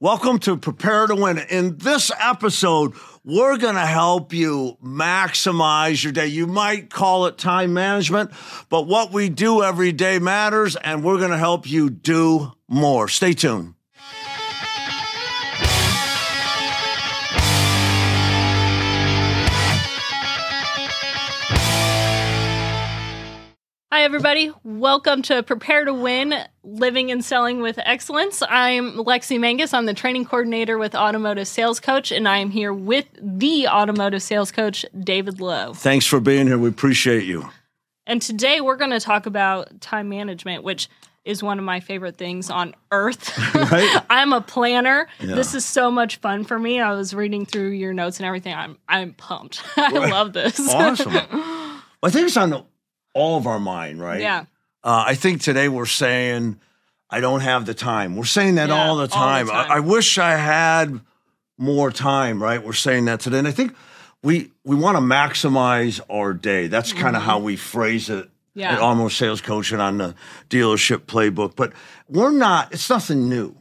Welcome to Prepare to Win. In this episode, we're going to help you maximize your day. You might call it time management, but what we do every day matters, and we're going to help you do more. Stay tuned. Hi, everybody. Welcome to Prepare to Win Living and Selling with Excellence. I'm Lexi Mangus. I'm the training coordinator with Automotive Sales Coach, and I am here with the Automotive Sales Coach, David Lowe. Thanks for being here. We appreciate you. And today we're going to talk about time management, which is one of my favorite things on earth. Right? I'm a planner. Yeah. This is so much fun for me. I was reading through your notes and everything. I'm I'm pumped. I love this. Awesome. I think it's on the, all of our mind, right? yeah. Uh, I think today we're saying, I don't have the time. We're saying that Yeah, all the all the time. time. I, I wish I had more time, right? We're saying that today. And I think we we want to maximize our day. That's kind of how we phrase it Mm-hmm. Yeah. at Almost Sales Coaching on the dealership playbook. But we're not, it's nothing new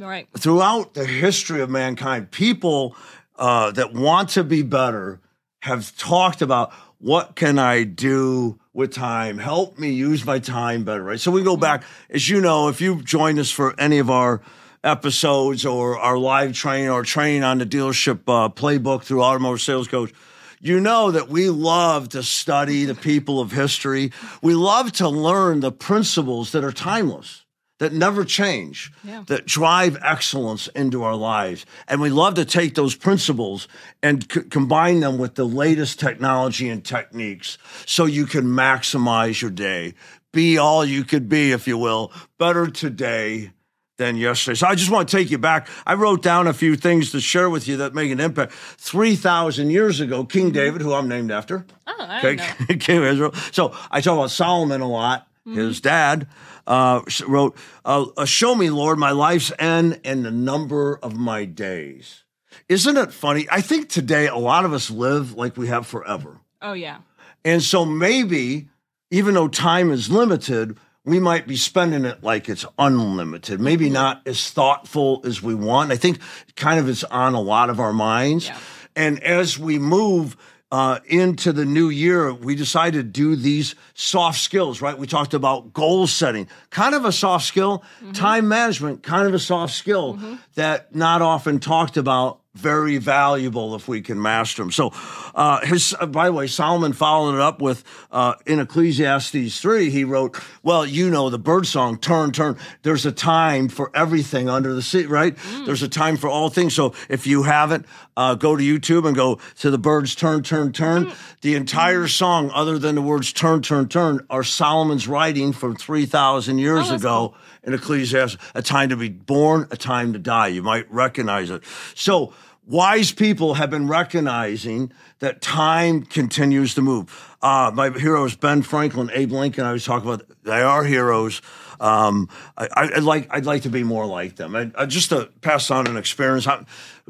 All right. throughout the history of mankind, people uh, that want to be better have talked about what can I do with time? Help me use my time better, right? So we go back, as you know, if you've joined us for any of our episodes or our live training or training on the dealership uh, playbook through Automotive Sales Coach, you know that we love to study the people of history. We love to learn the principles that are timeless, that never change, Yeah. that drive excellence into our lives. And we love to take those principles and c- combine them with the latest technology and techniques so you can maximize your day. Be all you could be, if you will, better today than yesterday. So I just want to take you back. I wrote down a few things to share with you that make an impact. 3,000 years ago, King mm-hmm. David, who I'm named after, Oh, I okay, King of Israel. So I talk about Solomon a lot. His dad uh, wrote, uh, uh, Show me, Lord, my life's end and the number of my days. Isn't it funny? I think today a lot of us live like we have forever. Oh yeah. And so maybe, even though time is limited, we might be spending it like it's unlimited, maybe not as thoughtful as we want. I think kind of it's on a lot of our minds. Yeah. And as we move uh, into the new year, we decided to do these soft skills, right? We talked about goal setting, kind of a soft skill, time management, kind of a soft skill that not often talked about. Very valuable if we can master them. So, uh, his uh, by the way, Solomon followed it up with uh, in Ecclesiastes three. He wrote, "Well, you know the Byrds song, turn, turn. There's a time for everything under the sea, right? There's a time for all things. So, if you haven't, uh, go to YouTube and go to the Byrds, turn, turn, turn. The entire song, other than the words turn, turn, turn, are Solomon's writing from three thousand years that's ago in Ecclesiastes. A time to be born, a time to die. You might recognize it. So wise people have been recognizing that time continues to move. Uh, my heroes, Ben Franklin, Abe Lincoln, I was talking about, they are heroes. Um, I, I'd like I'd like to be more like them. I, I, just to pass on an experience. I'm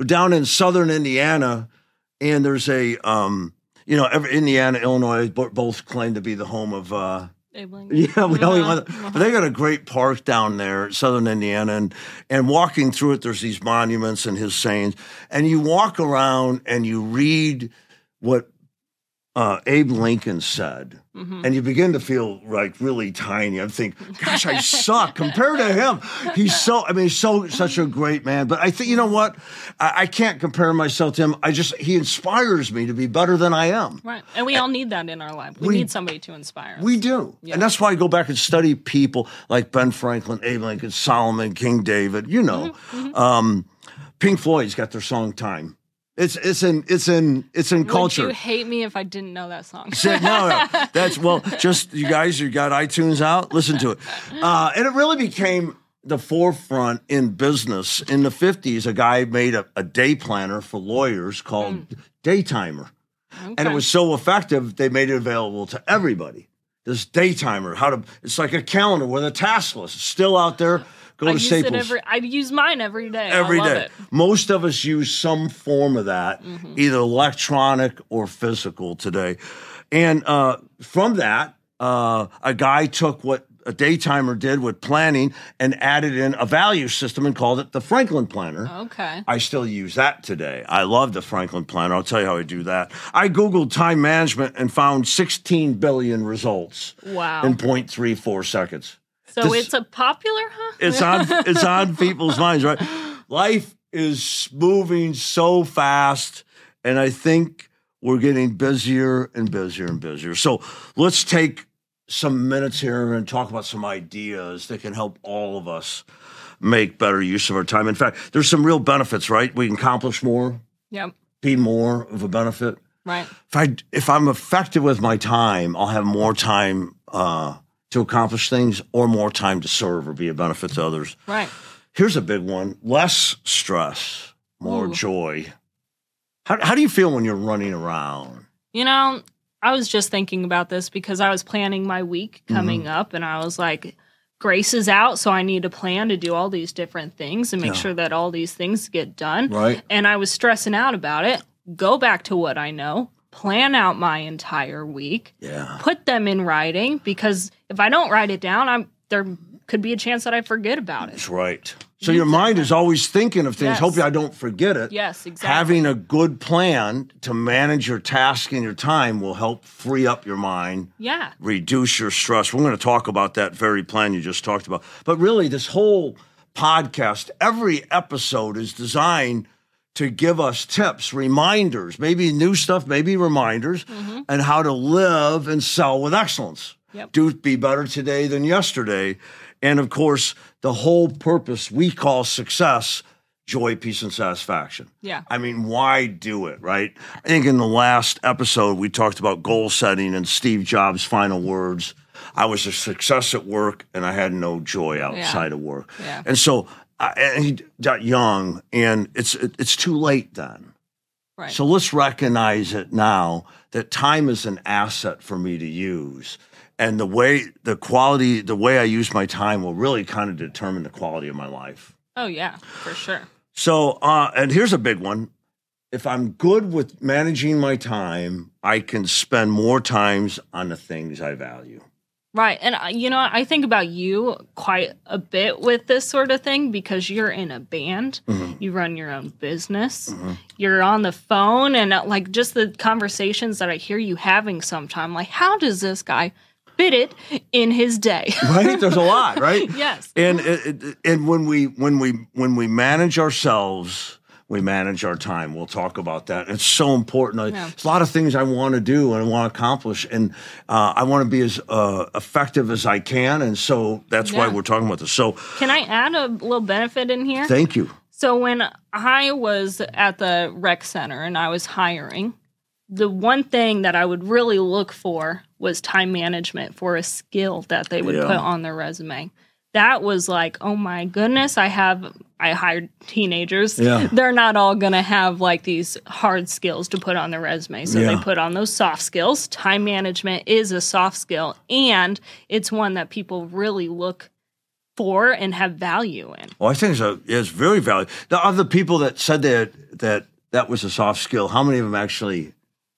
down in southern Indiana, and there's a um, you know, every, Indiana, Illinois, bo- both claim to be the home of uh, Yeah, we only but they got a great park down there, southern Indiana, and and walking through it, there's these monuments and his sayings, and you walk around and you read what uh, Abe Lincoln said, Mm-hmm. and you begin to feel like really tiny. I'm thinking, gosh, I suck compared to him. He's so, I mean, he's so such a great man. But I think you know what? I, I can't compare myself to him. I just he inspires me to be better than I am. Right. And we all need that in our life. We, We- need somebody to inspire us. We do. Yeah. And that's why I go back and study people like Ben Franklin, Abe Lincoln, Solomon, King David, you know. Mm-hmm, Um, Pink Floyd's got their song Time. It's it's in it's in it's in Would culture. you hate me if I didn't know that song? No, no, that's well. Just you guys, you got iTunes out. Listen to it, uh, and it really became the forefront in business in the fifties. A guy made a, a day planner for lawyers called Daytimer, and it was so effective they made it available to everybody. This Daytimer, how to? It's like a calendar with a task list. It's still out there. Go I to use Staples it every. I use mine every day. every I love day. Most of us use some form of that, Mm-hmm. either electronic or physical today. And uh, from that, uh, a guy took what a daytimer did with planning and added in a value system and called it the Franklin Planner. Okay. I still use that today. I love the Franklin Planner. I'll tell you how I do that. I Googled time management and found 16 billion results Wow. in 0.34 seconds. So this- it's a popular, huh? It's on it's on people's minds, right? Life is moving so fast, and I think we're getting busier and busier and busier. So let's take some minutes here and talk about some ideas that can help all of us make better use of our time. In fact, there's some real benefits, right? We can accomplish more, Yep. be more of a benefit. Right. If I if I'm effective with my time, I'll have more time uh, to accomplish things, or more time to serve or be a benefit to others. Right. Here's a big one less stress, more Ooh. joy. How, how do you feel when you're running around? You know, I was just thinking about this because I was planning my week Mm-hmm. coming up and I was like, Grace is out, so I need to plan to do all these different things and make Yeah. sure that all these things get done. Right. And I was stressing out about it. Go back to what I know, plan out my entire week, Yeah. put them in writing because if I don't write it down, I'm there could be a chance that I forget about it. That's right. So your mind is always thinking of things. Yes. Hopefully, I don't forget it. Yes, exactly. Having a good plan to manage your task and your time will help free up your mind, yeah. reduce your stress. We're going to talk about that very plan you just talked about. But really, this whole podcast, every episode is designed to give us tips, reminders, maybe new stuff, maybe reminders, mm-hmm. and how to live and sell with excellence. Yep. Do be better today than yesterday. And of course, the whole purpose we call success joy, peace, and satisfaction. Yeah. I mean, why do it, right? I think in the last episode, we talked about goal setting and Steve Jobs' final words. I was a success at work and I had no joy outside of work. Yeah. And so I, and he got young, and it's it's too late then. Right. So let's recognize it now that time is an asset for me to use. And the way, the quality, the way I use my time will really kind of determine the quality of my life. oh yeah, for sure. So, uh, and here's a big one. If I'm good with managing my time, I can spend more times on the things I value. Right. And, uh, you know, I think about you quite a bit with this sort of thing because you're in a band, Mm-hmm. you run your own business, you're on the phone, and uh, like just the conversations that I hear you having sometime, like, how does this guy fit it in his day? Right? There's a lot, right? yes. And it- and when we when we when we manage ourselves, we manage our time. We'll talk about that. It's so important. Yeah. There's a lot of things I want to do and I want to accomplish, and uh, I want to be as uh, effective as I can. And so that's why we're talking about this. So Can I add a little benefit in here? thank you. So when I was at the rec center and I was hiring, the one thing that I would really look for was time management for a skill that they would Yeah. put on their resume. That was like, oh my goodness, I have I hired teenagers. Yeah. They're not all going to have like these hard skills to put on their resume. So they put on those soft skills. Time management is a soft skill and it's one that people really look for and have value in. Well, I think it's, a, it's very valuable. The other people that said that that that was a soft skill, how many of them actually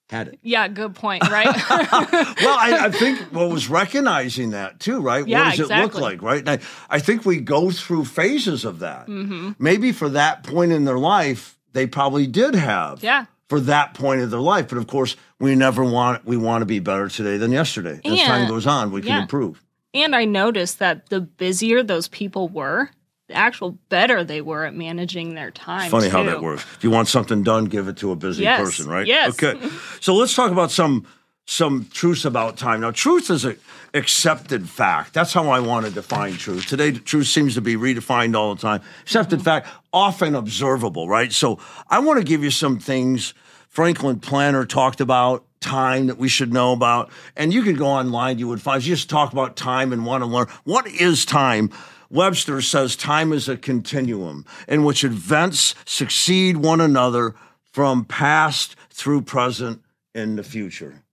had it? Yeah, good point, right? well, I, I think what was recognizing that too, right? Yeah, what does it look like, right? And I, I think we go through phases of that. Mm-hmm. Maybe for that point in their life, they probably did have. yeah. For that point of their life, but of course, we never want we want to be better today than yesterday. As time goes on, we can improve. And I noticed that the busier those people were, the actual better they were at managing their time. Funny how that works. If you want something done, give it to a busy Yes, person, right? yes. Okay. So let's talk about some some truths about time. Now, truth is an accepted fact. That's how I want to define truth. Today, truth seems to be redefined all the time. Accepted Mm-hmm. fact, often observable, right? So I want to give you some things Franklin Planner talked about time that we should know about. And you could go online, you would find, you just talk about time and want to learn. What is time? Webster says time is a continuum in which events succeed one another from past through present and the future.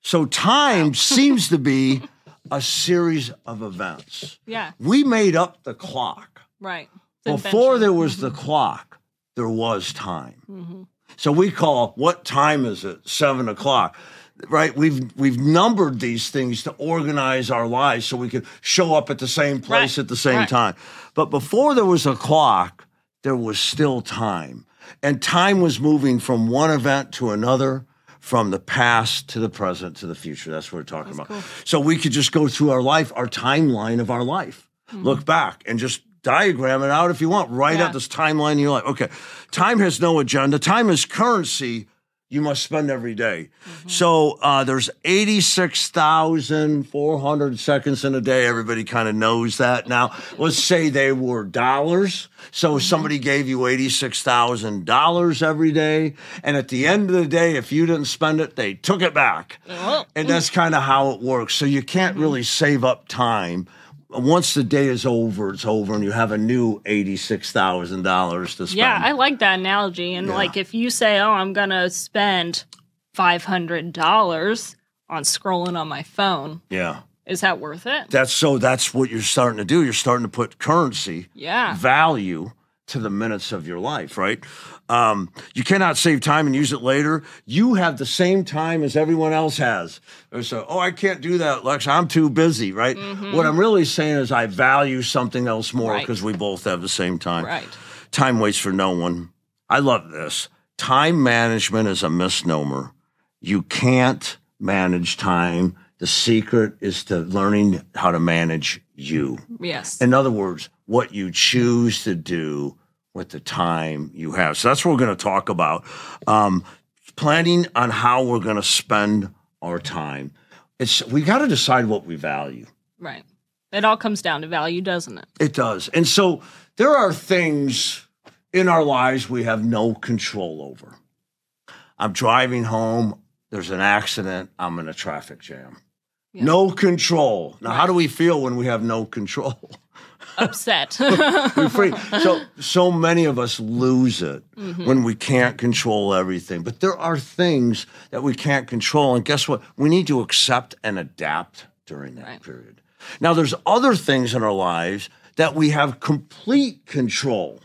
So time seems to be a series of events. Yeah, We made up the clock. right. Before there was the clock, there was time. Mm-hmm. So we call what time is it? Seven o'clock. Right? We've we've numbered these things to organize our lives so we could show up at the same place Right. at the same Right. time. But before there was a clock, there was still time. And time was moving from one event to another, from the past to the present to the future. That's what we're talking about. cool. So we could just go through our life, our timeline of our life, hmm. look back and just diagram it out if you want. Write Yeah. out this timeline in your life. Okay. Time has no agenda. Time is currency you must spend every day. Mm-hmm. So uh, there's 86,400 seconds in a day. Everybody kind of knows that now. Let's say they were dollars. So mm-hmm. somebody gave you $86,000 every day. And at the end of the day, if you didn't spend it, they took it back. Oh. And that's kind of how it works. So you can't mm-hmm. really save up time. Once the day is over, it's over, and you have a new eighty-six thousand dollars to spend. Yeah, I like that analogy. And Yeah. like if you say, "Oh, I'm going to spend $500 on scrolling on my phone." yeah. Is that worth it? That's so. That's what you're starting to do. You're starting to put currency Yeah. value to the minutes of your life, right? Um, you cannot save time and use it later. You have the same time as everyone else has. So, oh, I can't do that, Lex. I'm too busy, right? What I'm really saying is I value something else more Mm-hmm. Right. because we both have the same time. Right. Time waits for no one. I love this. Time management is a misnomer. You can't manage time. The secret is to learning how to manage you. Yes. In other words, what you choose to do with the time you have. So that's what we're going to talk about. Um, planning on how we're going to spend our time. It's we got to decide what we value. right. It all comes down to value, doesn't it? It does. And so there are things in our lives we have no control over. I'm driving home, there's an accident, I'm in a traffic jam. Yeah. No control. Now, how do we feel when we have no control? Upset. We're free. So so many of us lose it Mm-hmm. when we can't control everything. But there are things that we can't control, and guess what? We need to accept and adapt during that Right. period. Now, there's other things in our lives that we have complete control.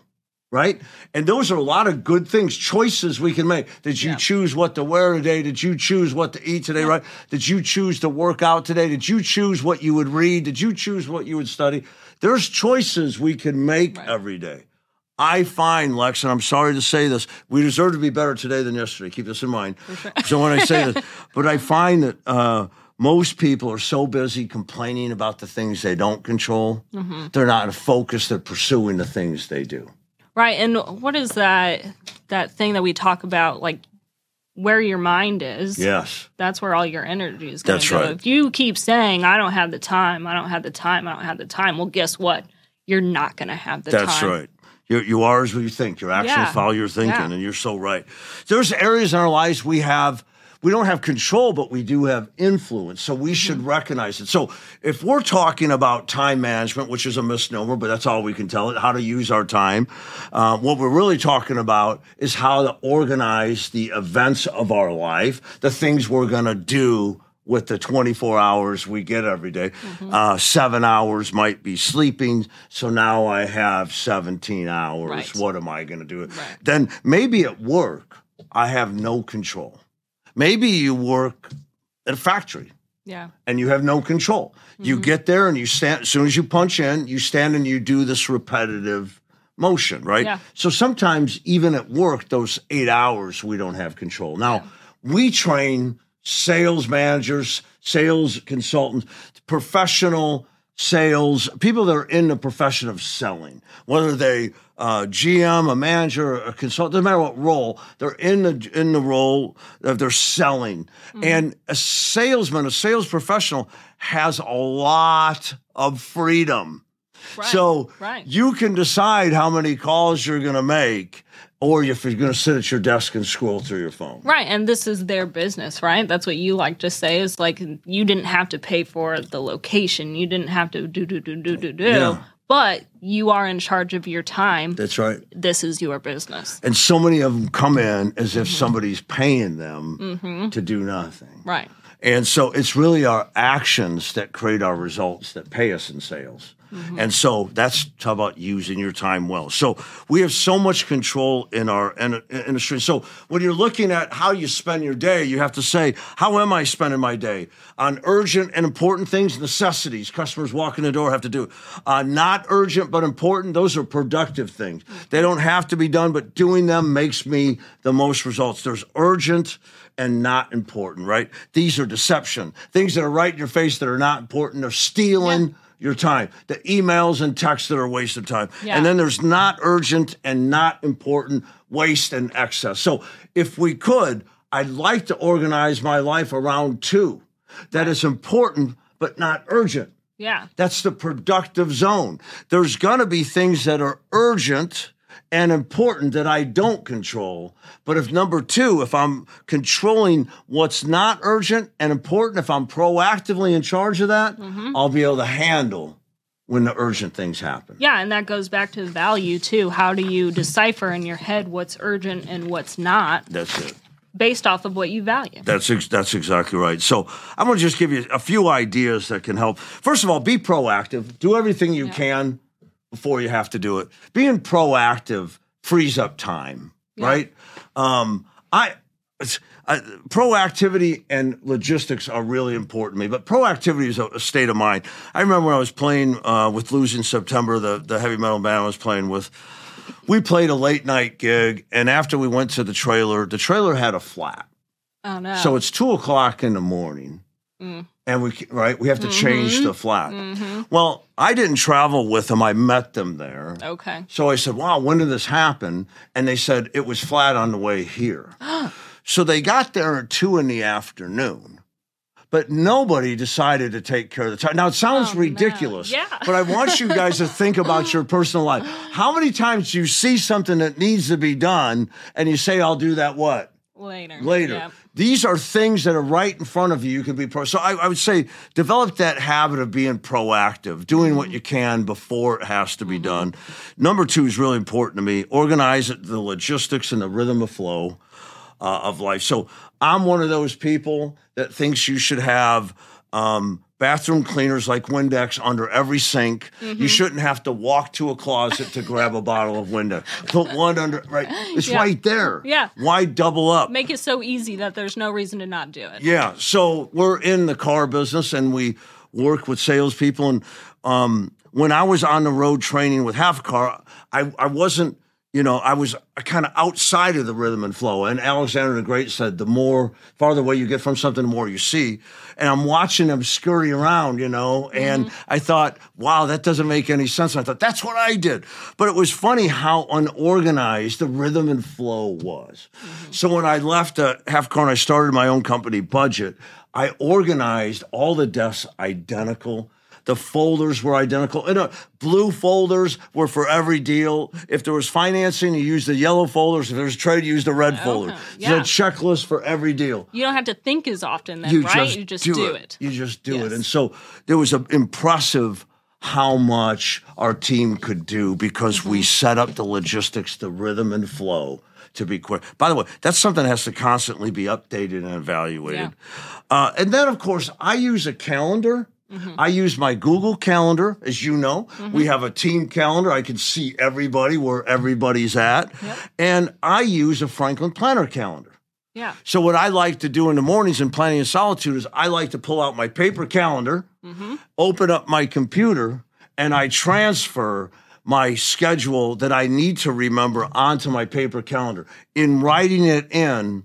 Right? And those are a lot of good things, choices we can make. Did you Yeah. choose what to wear today? Did you choose what to eat today? Right? Did you choose to work out today? Did you choose what you would read? Did you choose what you would study? There's choices we can make Right. every day. I find, Lex, and I'm sorry to say this, we deserve to be better today than yesterday. Keep this in mind. so when I say this, but I find that uh, most people are so busy complaining about the things they don't control, Mm-hmm. they're not focused. They're pursuing the things they do. Right. And what is that that thing that we talk about like where your mind is? Yes, That's where all your energy is going That's go. right. If you keep saying I don't have the time, I don't have the time, I don't have the time, well guess what? You're not going to have the that's time. That's right. You, you are as what you think. Your actions Yeah. follow your thinking, Yeah. and you're so right. There's areas in our lives we have. We don't have control, but we do have influence. So we should Mm-hmm. recognize it. So if we're talking about time management, which is a misnomer, but that's all we can tell it, how to use our time, uh, what we're really talking about is how to organize the events of our life, the things we're going to do with the 24 hours we get every day. Mm-hmm. Uh, seven hours might be sleeping. So now I have 17 hours. Right. What am I going to do? Right. Then maybe at work, I have no control. Maybe you work at a factory Yeah. and you have no control. You Mm-hmm. get there and you stand, as soon as you punch in, you stand and you do this repetitive motion, right? Yeah. So sometimes, even at work, those eight hours, we don't have control. Now, we train sales managers, sales consultants, professional sales, people that are in the profession of selling, whether they uh, GM, a manager, a consultant, doesn't matter what role, they're in the in the role that they're selling. And a salesman, a sales professional, has a lot of freedom. Right. So right. you can decide how many calls you're going to make, or if you're going to sit at your desk and scroll through your phone. Right, and this is their business, right? That's what you like to say is like you didn't have to pay for the location, you didn't have to do do do do do do, Yeah. But you are in charge of your time. That's right. This is your business, And so many of them come in as if somebody's paying them mm-hmm. to do nothing. right? And so it's really our actions that create our results that pay us in sales. And so that's about using your time well. So we have so much control in our in- industry. So when you're looking at how you spend your day, you have to say, how am I spending my day? On urgent and important things, necessities, customers walking the door have to do. Uh, not urgent but important, those are productive things. They don't have to be done, but doing them makes me the most results. There's urgent and not important, right? These are deception. Things that are right in your face that are not important. They're stealing Yeah. Your time. The emails and texts that are a waste of time. Yeah. And then there's not urgent and not important, waste and excess. So if we could, I'd like to organize my life around two that is important but not urgent. Yeah. That's the productive zone. There's going to be things that are urgent and important that I don't control. But if number two, if I'm controlling what's not urgent and important, if I'm proactively in charge of that, mm-hmm. I'll be able to handle when the urgent things happen. Yeah, and that goes back to value too. How do you decipher in your head what's urgent and what's not That's it. based off of what you value? That's ex- that's exactly right. So I'm going to just give you a few ideas that can help. First of all, be proactive. Do everything you can before you have to do it. Being proactive frees up time, right? Um, I, it's, I proactivity and logistics are really important to me, but proactivity is a, a state of mind. I remember when I was playing uh, with Losing September, the the heavy metal band I was playing with. We played a late night gig, and after we went to the trailer, the trailer had a flat. Oh no. So it's two o'clock in the morning, Mm. and we right we have to change Mm-hmm. the flat. Well, I didn't travel with them; I met them there. okay. So I said, "Wow, when did this happen?" And they said it was flat on the way here. so they got there at two in the afternoon. But nobody decided to take care of the time. Now it sounds Oh, ridiculous, Yeah. but I want you guys to think about your personal life. How many times do you see something that needs to be done and you say, "I'll do that"? What? Later. later. Yeah. These are things that are right in front of you. You can be pro. So I, I would say develop that habit of being proactive, doing what you can before it has to be done. Number two is really important to me. Organize it, the logistics and the rhythm of flow uh, of life. So I'm one of those people that thinks you should have um, bathroom cleaners like Windex under every sink. Mm-hmm. You shouldn't have to walk to a closet to grab a bottle of Windex. Put one under right. It's Yeah. right there. Yeah. Why double up? Make it so easy that there's no reason to not do it. Yeah. So we're in the car business and we work with salespeople. And um, when I was on the road training with Half a Car, I, I wasn't, you know, I was kind of outside of the rhythm and flow. And Alexander the Great said, the more farther away you get from something, the more you see. And I'm watching them scurry around, you know, and I thought, wow, that doesn't make any sense. And I thought, that's what I did. But it was funny how unorganized the rhythm and flow was. So when I left uh, Half Car and I started my own company, Budget, I organized all the desks identical. The folders were identical. And uh, blue folders were for every deal. If there was financing, you used the yellow folders. If there was trade, you used the red folder. yeah. The checklist for every deal. You don't have to think as often then, You right? just you just do, do, it. it. You just do it. And so there was an impressive how much our team could do because Mm-hmm. we set up the logistics, the rhythm and flow to be quick. By the way, that's something that has to constantly be updated and evaluated. Uh, and then, of course, I use a calendar. Mm-hmm. I use my Google Calendar, as you know. We have a team calendar. I can see everybody where everybody's at. And I use a Franklin Planner calendar. Yeah. So what I like to do in the mornings in planning in solitude is I like to pull out my paper calendar, open up my computer, and I transfer my schedule that I need to remember onto my paper calendar. In writing it in,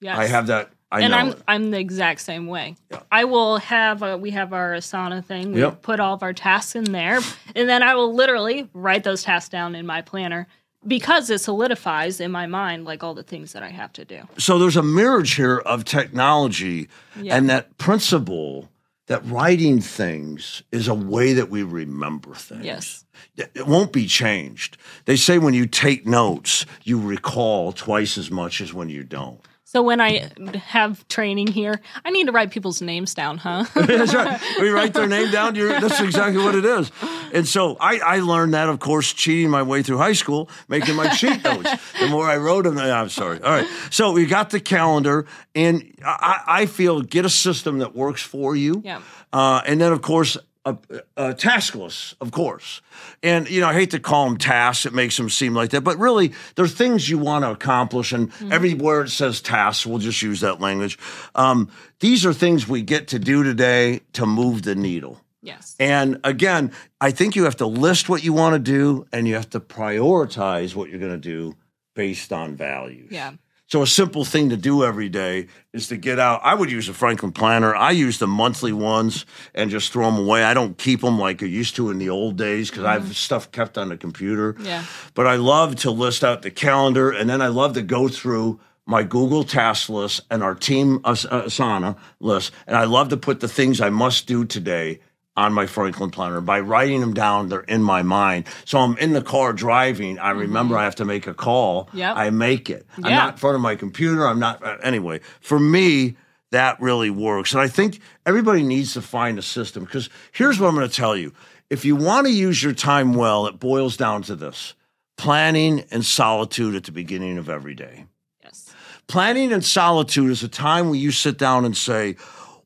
Yes. I have that. I and I'm it. I'm the exact same way. I will have a, we have our Asana thing. We Yep. put all of our tasks in there, and then I will literally write those tasks down in my planner because it solidifies in my mind like all the things that I have to do. so there's a marriage here of technology Yeah. and that principle that writing things is a way that we remember things. Yes. It won't be changed. They say when you take notes, you recall twice as much as when you don't. So when I have training here, I need to write people's names down, huh? That's right. We write their name down. You're, that's exactly what it is. And so I, I learned that, of course, cheating my way through high school, making my cheat notes. The more I wrote them, I'm sorry. All right. So we got the calendar, and I, I feel get a system that works for you. Yeah. Uh, and then, of course, a, a taskless, of course. And, you know, I hate to call them tasks, it makes them seem like that, but really, they're things you want to accomplish. And everywhere it says tasks, we'll just use that language. Um, these are things we get to do today to move the needle. Yes. And again, I think you have to list what you want to do and you have to prioritize what you're going to do based on values. Yeah. So a simple thing to do every day is to get out. I would use a Franklin planner. I use the monthly ones and just throw them away. I don't keep them like I used to in the old days because I have mm-hmm. stuff kept on the computer. Yeah. But I love to list out the calendar and then I love to go through my Google task list and our team As- Asana list. And I love to put the things I must do today on my Franklin planner. By writing them down, they're in my mind. So I'm in the car driving. I remember I have to make a call. Yep. I make it. Yeah. I'm not in front of my computer. I'm not, uh, anyway, for me, that really works. And I think everybody needs to find a system because here's what I'm going to tell you. If you want to use your time well, it boils down to this planning and solitude at the beginning of every day. Yes. Planning and solitude is a time where you sit down and say,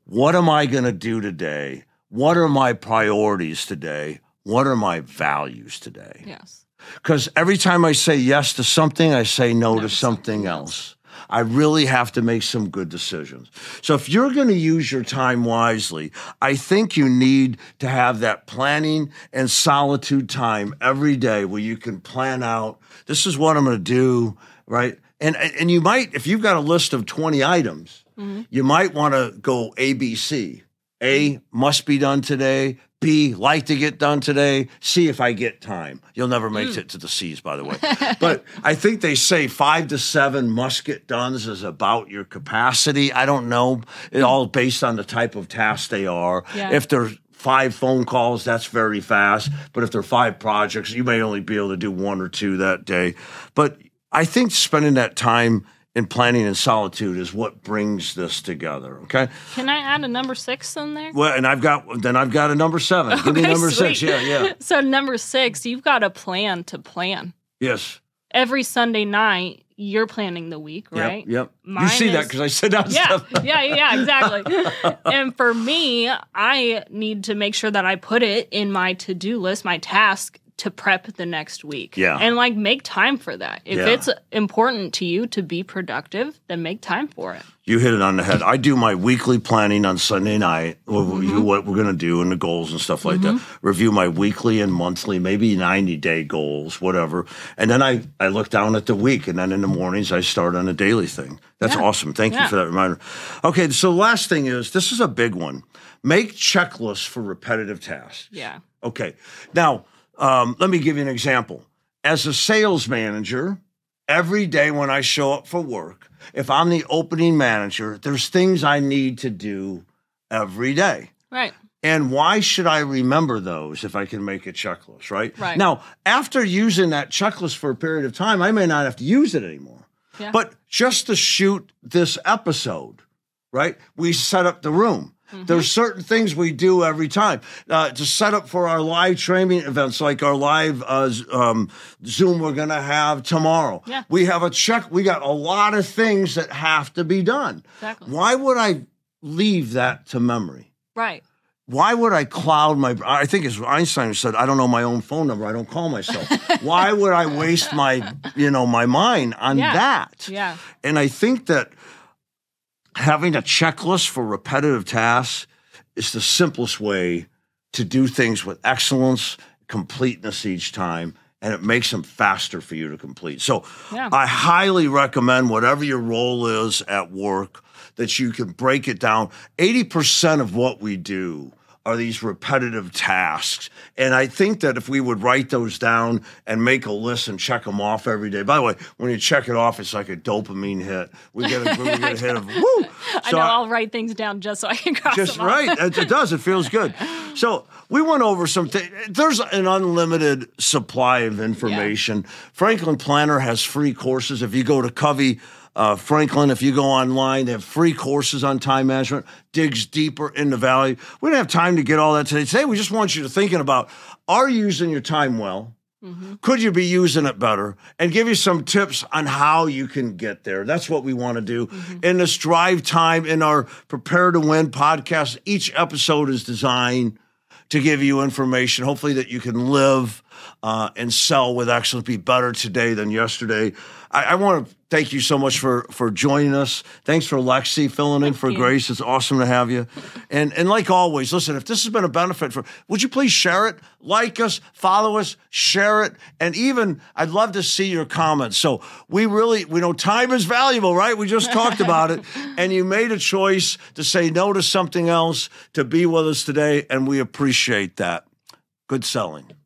What am I going to do today? What are my priorities today? What are my values today? Yes. Because every time I say yes to something, I say no, to to something else. I really have to make some good decisions. So if you're going to use your time wisely, I think you need to have that planning and solitude time every day where you can plan out this is what I'm going to do, right? And and you might if you've got a list of 20 items, mm-hmm. you might want to go ABC. A must be done today. B like to get done today. C if I get time. You'll never make mm. it to the C's, by the way. but I think they say five to seven must get done is about your capacity. I don't know. It all based on the type of task they are. Yeah. If they're five phone calls, that's very fast. But if they're five projects, you may only be able to do one or two that day. But I think spending that time in planning and solitude is what brings this together. Okay. Can I add a number six in there? Well, and I've got then I've got a number seven. Give me Okay, number sweet. six. Yeah, yeah. So number six, you've got a plan to plan. Yes. Every Sunday night, you're planning the week, right? Yep. you Mine see that because I said that Yeah, stuff. yeah, yeah, exactly. and for me, I need to make sure that I put it in my to do list, my task to prep the next week. Yeah. And like make time for that. If Yeah. it's important to you to be productive, then make time for it. You hit it on the head. I do my weekly planning on Sunday night, Mm-hmm. what we're going to do and the goals and stuff like that. Review my weekly and monthly, maybe 90 day goals, whatever. And then I, I look down at the week. And then in the mornings, I start on a daily thing. That's Yeah. awesome. Thank Yeah. you for that reminder. Okay. So, the last thing is this is a big one make checklists for repetitive tasks. Yeah. Okay. Now, um, let me give you an example. As a sales manager, every day when I show up for work, if I'm the opening manager, there's things I need to do every day. Right. And why should I remember those if I can make a checklist, right? Right. Now, after using that checklist for a period of time, I may not have to use it anymore. Yeah. But just to shoot this episode, right? We set up the room. Mm-hmm. There's certain things we do every time uh, to set up for our live training events, like our live uh, um, Zoom we're going to have tomorrow. Yeah. We have a check. We got a lot of things that have to be done. Exactly. Why would I leave that to memory? Right. Why would I cloud my? I think as Einstein said, "I don't know my own phone number. I don't call myself." Why would I waste my, you know, my mind on Yeah. that? Yeah. And I think that having a checklist for repetitive tasks is the simplest way to do things with excellence, completeness each time, and it makes them faster for you to complete. So Yeah. I highly recommend whatever your role is at work that you can break it down. 80% of what we do are these repetitive tasks. And I think that if we would write those down and make a list and check them off every day. By the way, when you check it off, it's like a dopamine hit. We get a, we get a hit of woo. I So know I'll write things down just so I can cross just them off. right. It, it does. It feels good. So we went over some things. There's an unlimited supply of information. Franklin Planner has free courses. If you go to Covey uh, Franklin, if you go online, they have free courses on time management, digs deeper into value. We don't have time to get all that today. Today, we just want you to thinking about are you using your time well? Could you be using it better? And give you some tips on how you can get there. That's what we want to do. In this drive time, in our Prepare to Win podcast, each episode is designed to give you information, hopefully, that you can live uh, and sell with excellence, be better today than yesterday. I, I want to thank you so much for for joining us. Thanks for Lexi filling in for you. Grace. It's awesome to have you. And and like always, listen, if this has been a benefit for, would you please share it, like us, follow us, share it, and even I'd love to see your comments. So we really we know time is valuable, right? We just talked about it, and you made a choice to say no to something else to be with us today, and we appreciate that. Good selling.